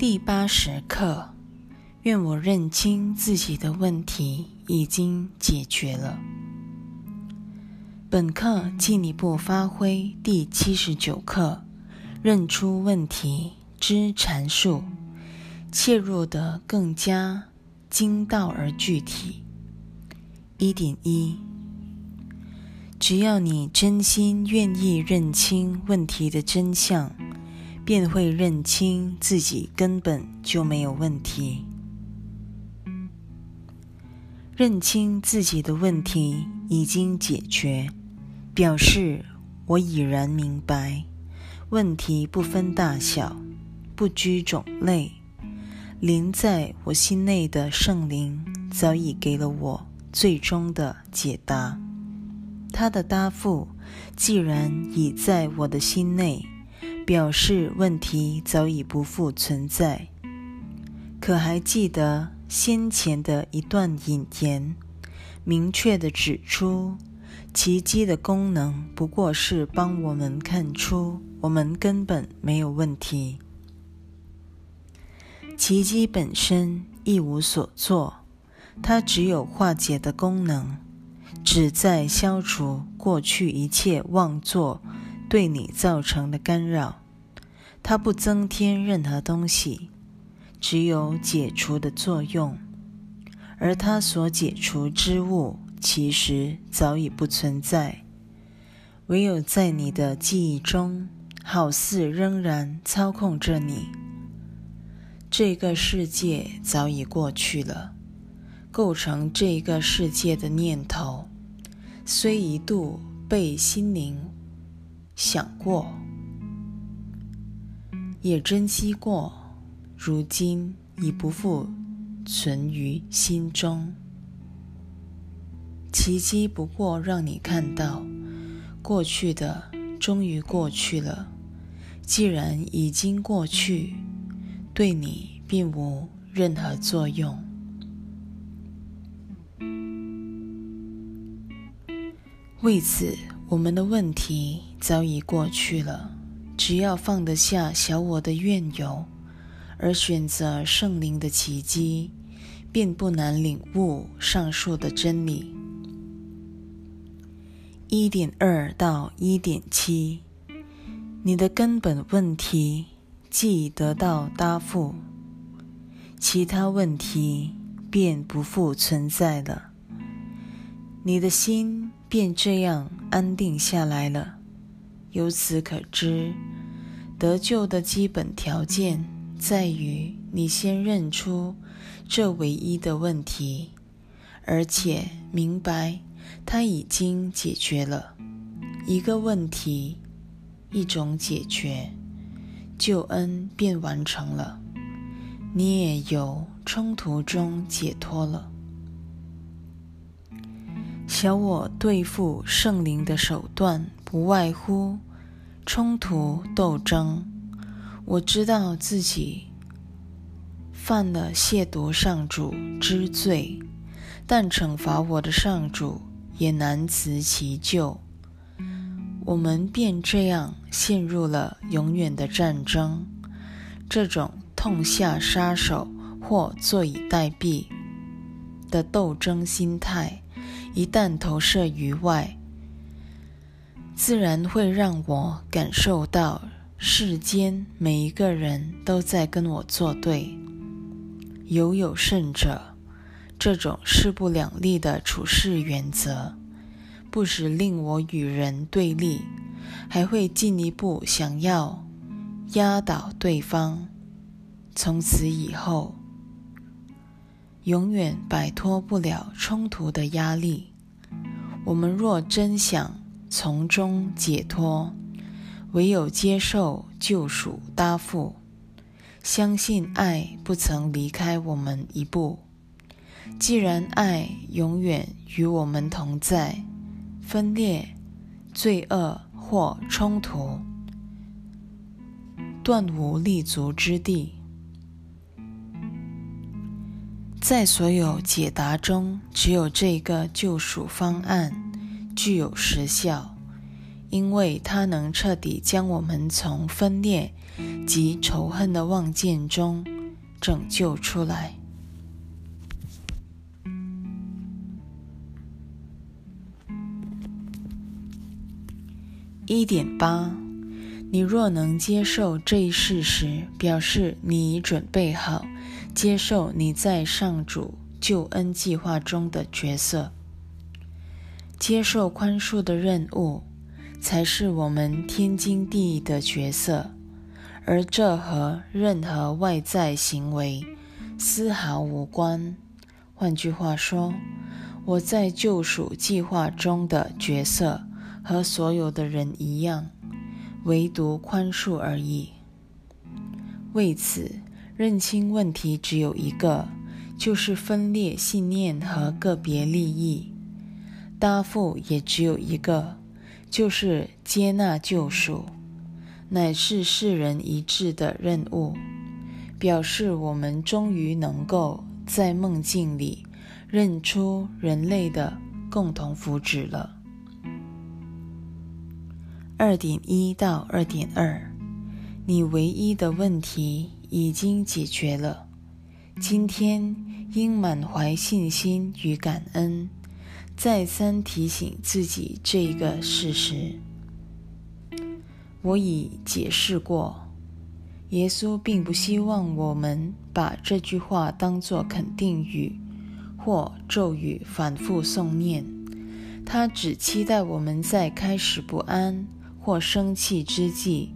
第八十课，愿我认清自己的问题已经解决了。本课进一步发挥第七十九课，认出问题之阐述，切入得更加精到而具体。一点一，只要你真心愿意认清问题的真相。便会认清自己根本就没有问题。认清自己的问题已经解决，表示我已然明白，问题不分大小，不拘种类。临在我心内的圣灵早已给了我最终的解答。他的答复既然已在我的心内。表示问题早已不复存在。可还记得先前的一段引言，明确的指出，奇迹的功能不过是帮我们看出我们根本没有问题。奇迹本身一无所作，它只有化解的功能，旨在消除过去一切妄作对你造成的干扰。它不增添任何东西，只有解除的作用，而它所解除之物其实早已不存在，唯有在你的记忆中，好似仍然操控着你。这个世界早已过去了，构成这个世界的念头，虽一度被心灵想过。也珍惜过，如今已不复存于心中。奇迹不过让你看到，过去的终于过去了。既然已经过去，对你并无任何作用。为此，我们的问题早已过去了。只要放得下小我的怨尤，而选择圣灵的奇迹，便不难领悟上述的真理。一点二到一点七，你的根本问题既得到答复，其他问题便不复存在了，你的心便这样安定下来了。由此可知，得救的基本条件在于你先认出这唯一的问题，而且明白它已经解决了。一个问题，一种解决，救恩便完成了，你也由冲突中解脱了。小我对付圣灵的手段，不外乎冲突斗争。我知道自己犯了亵渎上主之罪，但惩罚我的上主也难辞其咎。我们便这样陷入了永远的战争。这种痛下杀手或坐以待毙的斗争心态。一旦投射于外，自然会让我感受到世间每一个人都在跟我作对。尤有甚者，这种势不两立的处事原则，不止令我与人对立，还会进一步想要压倒对方。从此以后。永远摆脱不了冲突的压力。我们若真想从中解脱，唯有接受救赎答复，相信爱不曾离开我们一步。既然爱永远与我们同在，分裂、罪恶或冲突断无立足之地。在所有解答中，只有这个救赎方案具有实效，因为它能彻底将我们从分裂及仇恨的望见中拯救出来。一点八，你若能接受这一事实，表示你已准备好接受你在上主救恩计划中的角色。接受宽恕的任务，才是我们天经地义的角色，而这和任何外在行为丝毫无关。换句话说，我在救赎计划中的角色。和所有的人一样，唯独宽恕而已。为此，认清问题只有一个，就是分裂信念和个别利益；答复也只有一个，就是接纳救赎，乃是世人一致的任务，表示我们终于能够在梦境里认出人类的共同福祉了。二点一到二点二，你唯一的问题已经解决了。今天应满怀信心与感恩，再三提醒自己这个事实。我已解释过，耶稣并不希望我们把这句话当作肯定语或咒语反复诵念，他只期待我们在开始不安。或生气之际，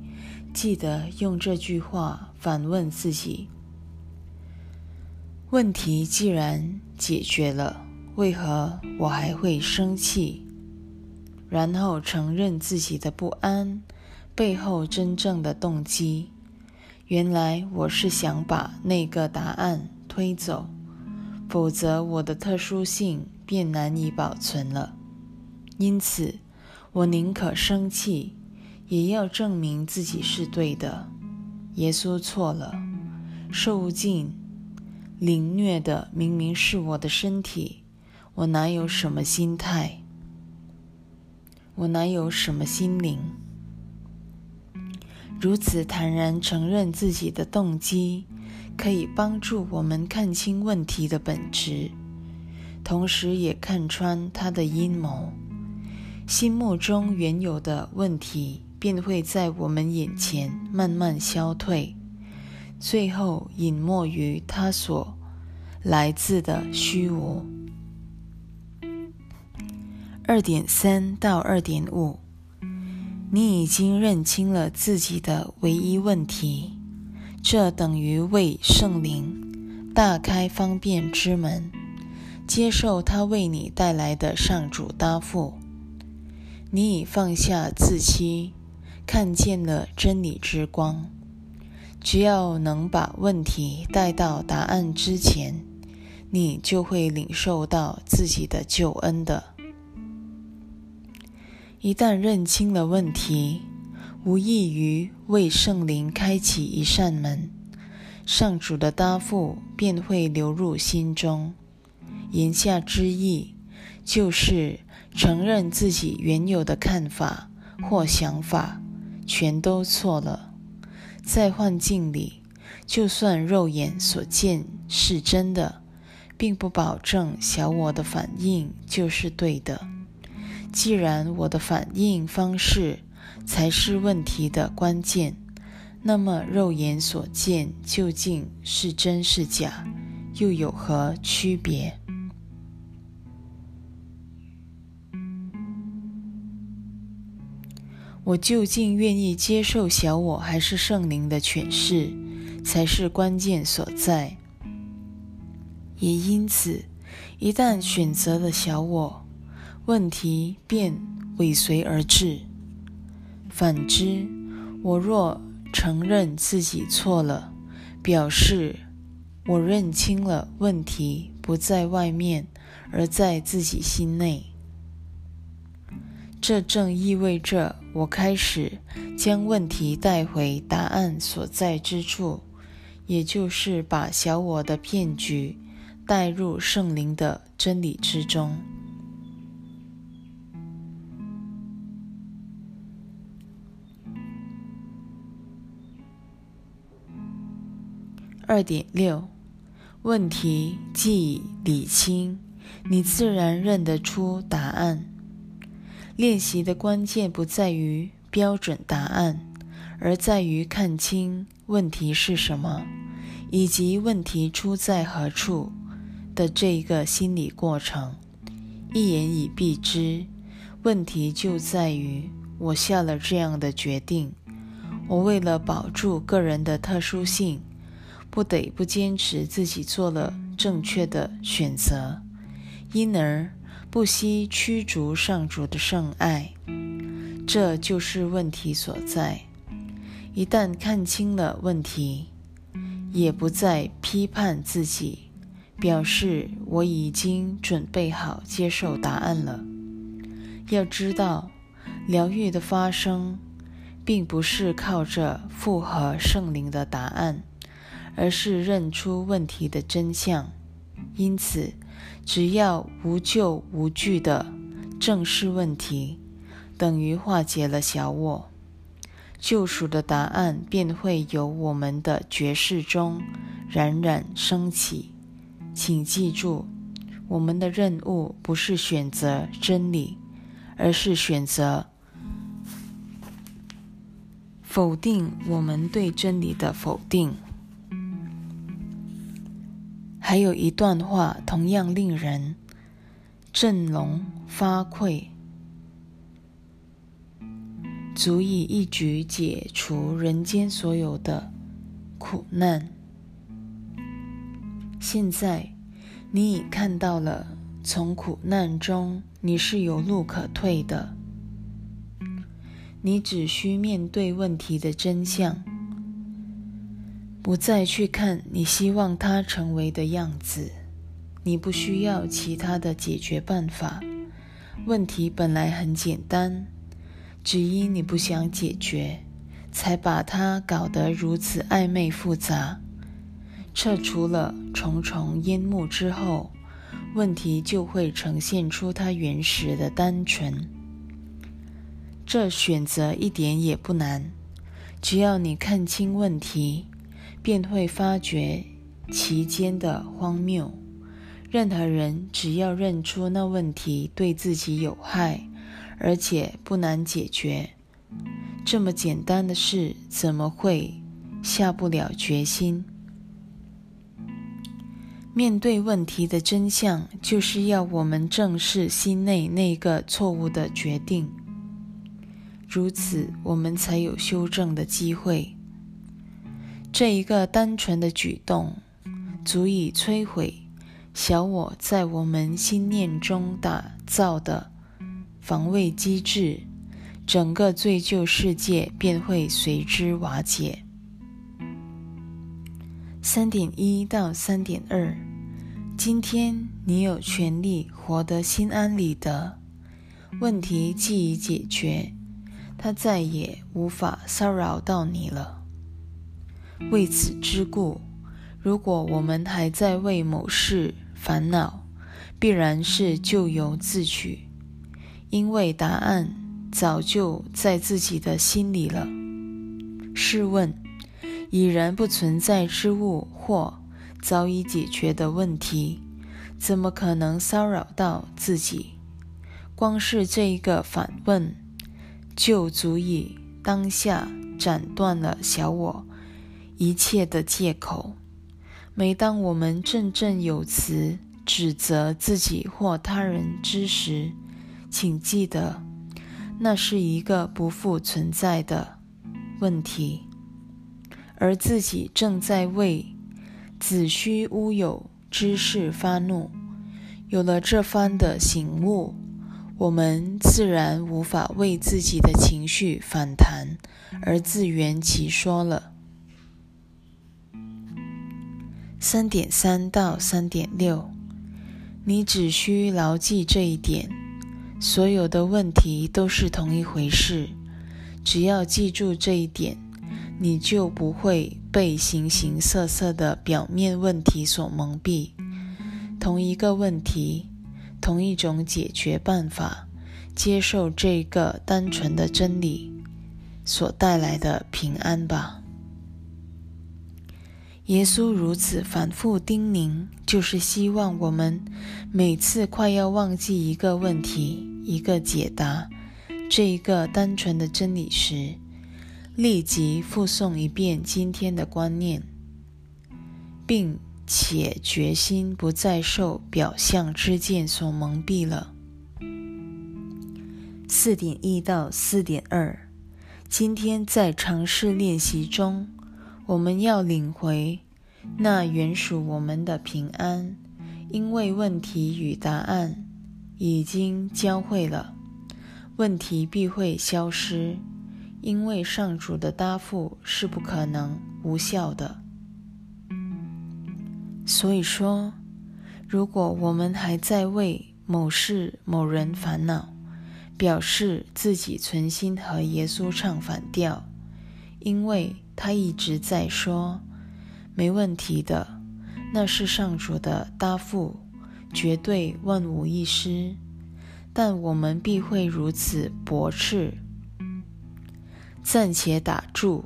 记得用这句话反问自己：问题既然解决了，为何我还会生气？然后承认自己的不安背后真正的动机。原来我是想把那个答案推走，否则我的特殊性便难以保存了。因此。我宁可生气，也要证明自己是对的。耶稣错了，受尽凌虐的明明是我的身体，我哪有什么心态？我哪有什么心灵？如此坦然承认自己的动机，可以帮助我们看清问题的本质，同时也看穿他的阴谋。心目中原有的问题便会在我们眼前慢慢消退，最后隐没于它所来自的虚无。二点三到二点五，你已经认清了自己的唯一问题，这等于为圣灵大开方便之门，接受他为你带来的上主答复。你已放下自欺，看见了真理之光。只要能把问题带到答案之前，你就会领受到自己的救恩的。一旦认清了问题，无异于为圣灵开启一扇门，上主的答复便会流入心中。言下之意，就是。承认自己原有的看法或想法全都错了，在幻境里，就算肉眼所见是真的，并不保证小我的反应就是对的。既然我的反应方式才是问题的关键，那么肉眼所见究竟是真是假，又有何区别？我究竟愿意接受小我还是圣灵的诠释，才是关键所在。也因此，一旦选择了小我，问题便尾随而至。反之，我若承认自己错了，表示我认清了问题不在外面，而在自己心内。这正意味着我开始将问题带回答案所在之处，也就是把小我的骗局带入圣灵的真理之中。二点六，问题既已理清，你自然认得出答案。练习的关键不在于标准答案，而在于看清问题是什么，以及问题出在何处的这一个心理过程。一言以蔽之，问题就在于我下了这样的决定。我为了保住个人的特殊性，不得不坚持自己做了正确的选择，因而。不惜驱逐上主的圣爱，这就是问题所在。一旦看清了问题，也不再批判自己，表示我已经准备好接受答案了。要知道，疗愈的发生，并不是靠着复合圣灵的答案，而是认出问题的真相。因此。只要无救无惧的正视问题，等于化解了小我，救赎的答案便会由我们的觉世中冉冉升起。请记住，我们的任务不是选择真理，而是选择否定我们对真理的否定。还有一段话同样令人振聋发聩，足以一举解除人间所有的苦难。现在你已看到了，从苦难中你是有路可退的，你只需面对问题的真相。不再去看你希望它成为的样子，你不需要其他的解决办法。问题本来很简单，只因你不想解决，才把它搞得如此暧昧复杂。撤除了重重烟幕之后，问题就会呈现出它原始的单纯。这选择一点也不难，只要你看清问题。便会发觉其间的荒谬。任何人只要认出那问题对自己有害，而且不难解决，这么简单的事，怎么会下不了决心？面对问题的真相，就是要我们正视心内那个错误的决定，如此我们才有修正的机会。这一个单纯的举动，足以摧毁小我在我们心念中打造的防卫机制，整个罪疚世界便会随之瓦解。三点一到三点二，今天你有权利活得心安理得，问题既已解决，它再也无法骚扰到你了。为此之故，如果我们还在为某事烦恼，必然是咎由自取，因为答案早就在自己的心里了。试问，已然不存在之物或早已解决的问题，怎么可能骚扰到自己？光是这一个反问，就足以当下斩断了小我。一切的借口。每当我们振振有词指责自己或他人之时，请记得，那是一个不复存在的问题，而自己正在为子虚乌有之事发怒。有了这番的醒悟，我们自然无法为自己的情绪反弹而自圆其说了。三点三到三点六，你只需牢记这一点：所有的问题都是同一回事。只要记住这一点，你就不会被形形色色的表面问题所蒙蔽。同一个问题，同一种解决办法，接受这个单纯的真理所带来的平安吧。耶稣如此反复叮咛，就是希望我们每次快要忘记一个问题、一个解答、这一个单纯的真理时，立即复诵一遍今天的观念，并且决心不再受表象之见所蒙蔽了。四点一到四点二，今天在尝试练习中。我们要领回那原属我们的平安，因为问题与答案已经交汇了，问题必会消失，因为上主的答复是不可能无效的。所以说，如果我们还在为某事某人烦恼，表示自己存心和耶稣唱反调，因为。他一直在说：“没问题的，那是上主的答复，绝对万无一失。”但我们必会如此驳斥。暂且打住，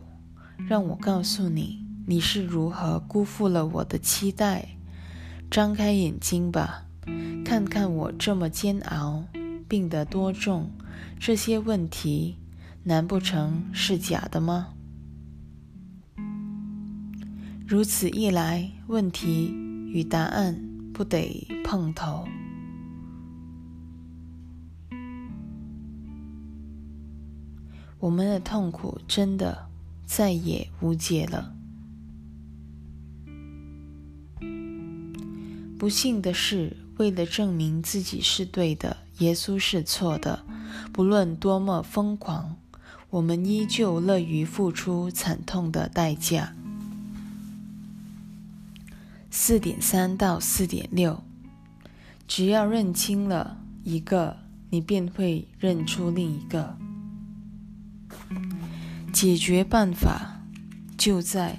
让我告诉你，你是如何辜负了我的期待。张开眼睛吧，看看我这么煎熬，病得多重，这些问题难不成是假的吗？如此一来，问题与答案不得碰头，我们的痛苦真的再也无解了。不幸的是，为了证明自己是对的，耶稣是错的，不论多么疯狂，我们依旧乐于付出惨痛的代价。四点三到四点六，只要认清了一个，你便会认出另一个。解决办法就在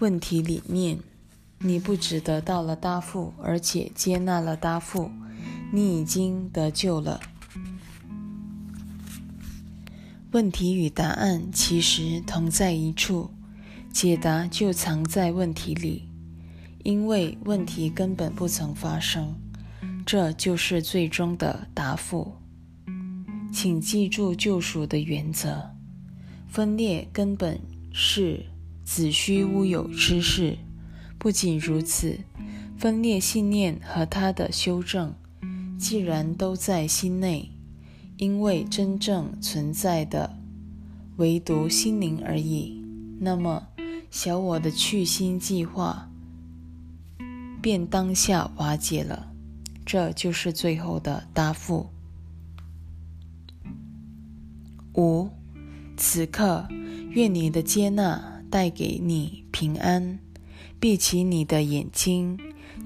问题里面。你不只得到了答复，而且接纳了答复，你已经得救了。问题与答案其实同在一处，解答就藏在问题里。因为问题根本不曾发生，这就是最终的答复。请记住救赎的原则：分裂根本是子虚乌有之事。不仅如此，分裂信念和它的修正，既然都在心内，因为真正存在的唯独心灵而已，那么小我的去心计划。便当下瓦解了，这就是最后的答复。五，此刻，愿你的接纳带给你平安。闭起你的眼睛，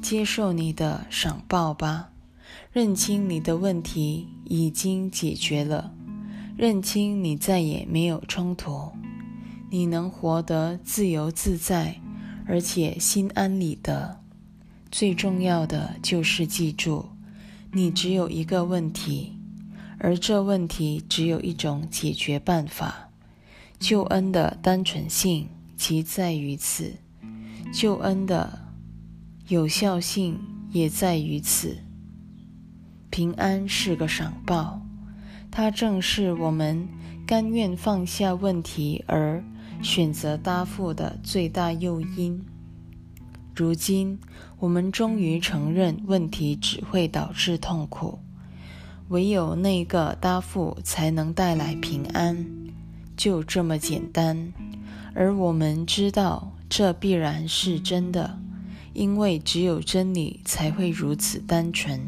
接受你的赏报吧。认清你的问题已经解决了，认清你再也没有冲突，你能活得自由自在，而且心安理得。最重要的就是记住，你只有一个问题，而这问题只有一种解决办法。救恩的单纯性即在于此，救恩的有效性也在于此。平安是个赏报，它正是我们甘愿放下问题而选择答复的最大诱因。如今，我们终于承认问题只会导致痛苦，唯有那个答复才能带来平安，就这么简单。而我们知道这必然是真的，因为只有真理才会如此单纯。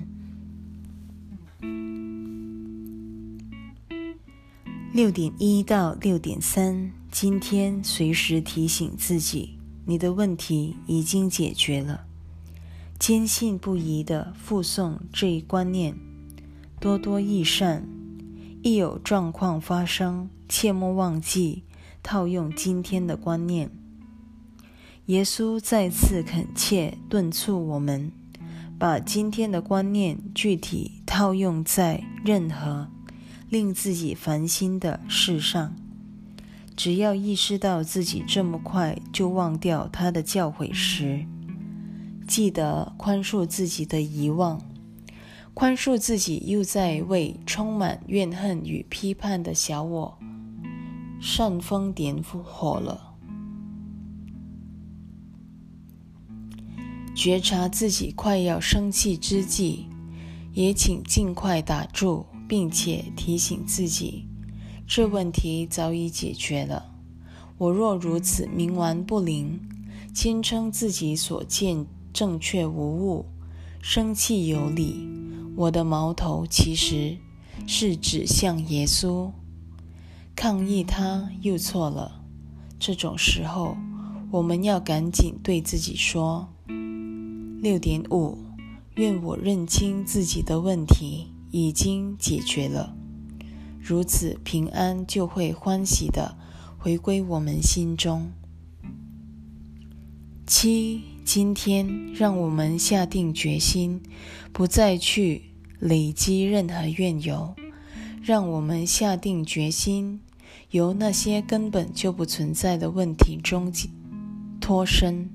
六点一到六点三，今天随时提醒自己。你的问题已经解决了，坚信不疑地附送这一观念，多多益善。一有状况发生，切莫忘记套用今天的观念。耶稣再次恳切敦促我们，把今天的观念具体套用在任何令自己烦心的事上。只要意识到自己这么快就忘掉他的教诲时，记得宽恕自己的遗忘，宽恕自己又在为充满怨恨与批判的小我煽风点火了。觉察自己快要生气之际，也请尽快打住，并且提醒自己。这问题早已解决了。我若如此冥顽不灵，坚称自己所见正确无误，生气有理，我的矛头其实是指向耶稣，抗议他又错了。这种时候，我们要赶紧对自己说：六点五，愿我认清自己的问题已经解决了。如此平安就会欢喜的回归我们心中。七，今天让我们下定决心，不再去累积任何怨尤。让我们下定决心，由那些根本就不存在的问题中脱身。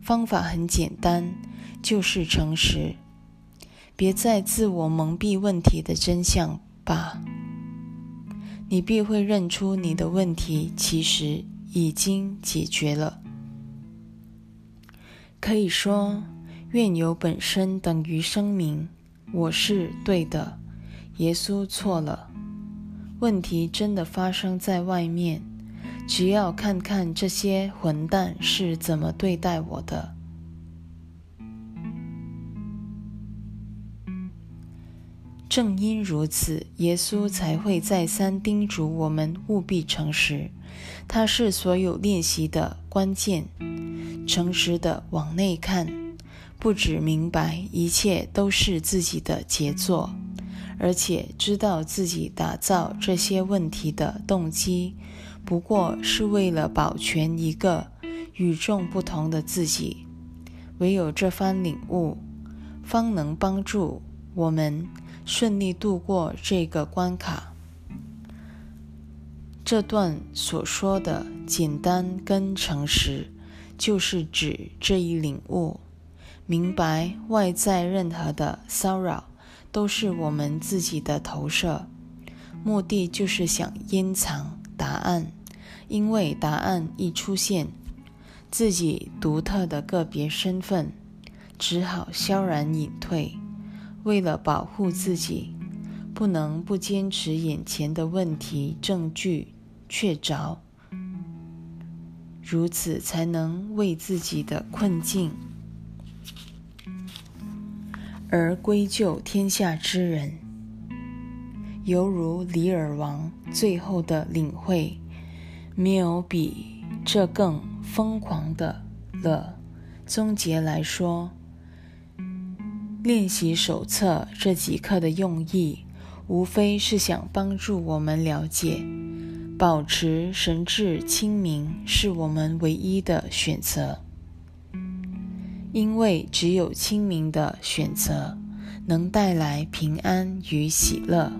方法很简单，就是诚实。别再自我蒙蔽问题的真相吧。你必会认出你的问题其实已经解决了。可以说，愿由本身等于声明：我是对的，耶稣错了。问题真的发生在外面，只要看看这些混蛋是怎么对待我的。正因如此，耶稣才会再三叮嘱我们务必诚实。他是所有练习的关键。诚实的往内看，不只明白一切都是自己的杰作，而且知道自己打造这些问题的动机，不过是为了保全一个与众不同的自己。唯有这番领悟，方能帮助我们。顺利度过这个关卡。这段所说的简单跟诚实，就是指这一领悟，明白外在任何的骚扰都是我们自己的投射，目的就是想隐藏答案，因为答案一出现，自己独特的个别身份只好悄然隐退。为了保护自己，不能不坚持眼前的问题证据确凿，如此才能为自己的困境而归咎天下之人。犹如李尔王最后的领会，没有比这更疯狂的了。总结来说。练习手册这几课的用意，无非是想帮助我们了解，保持神智清明是我们唯一的选择。因为只有清明的选择，能带来平安与喜乐，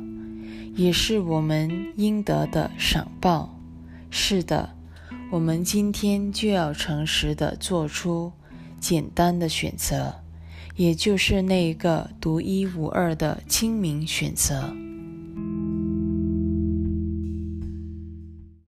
也是我们应得的赏报。是的，我们今天就要诚实的做出简单的选择。也就是那个独一无二的清明选择。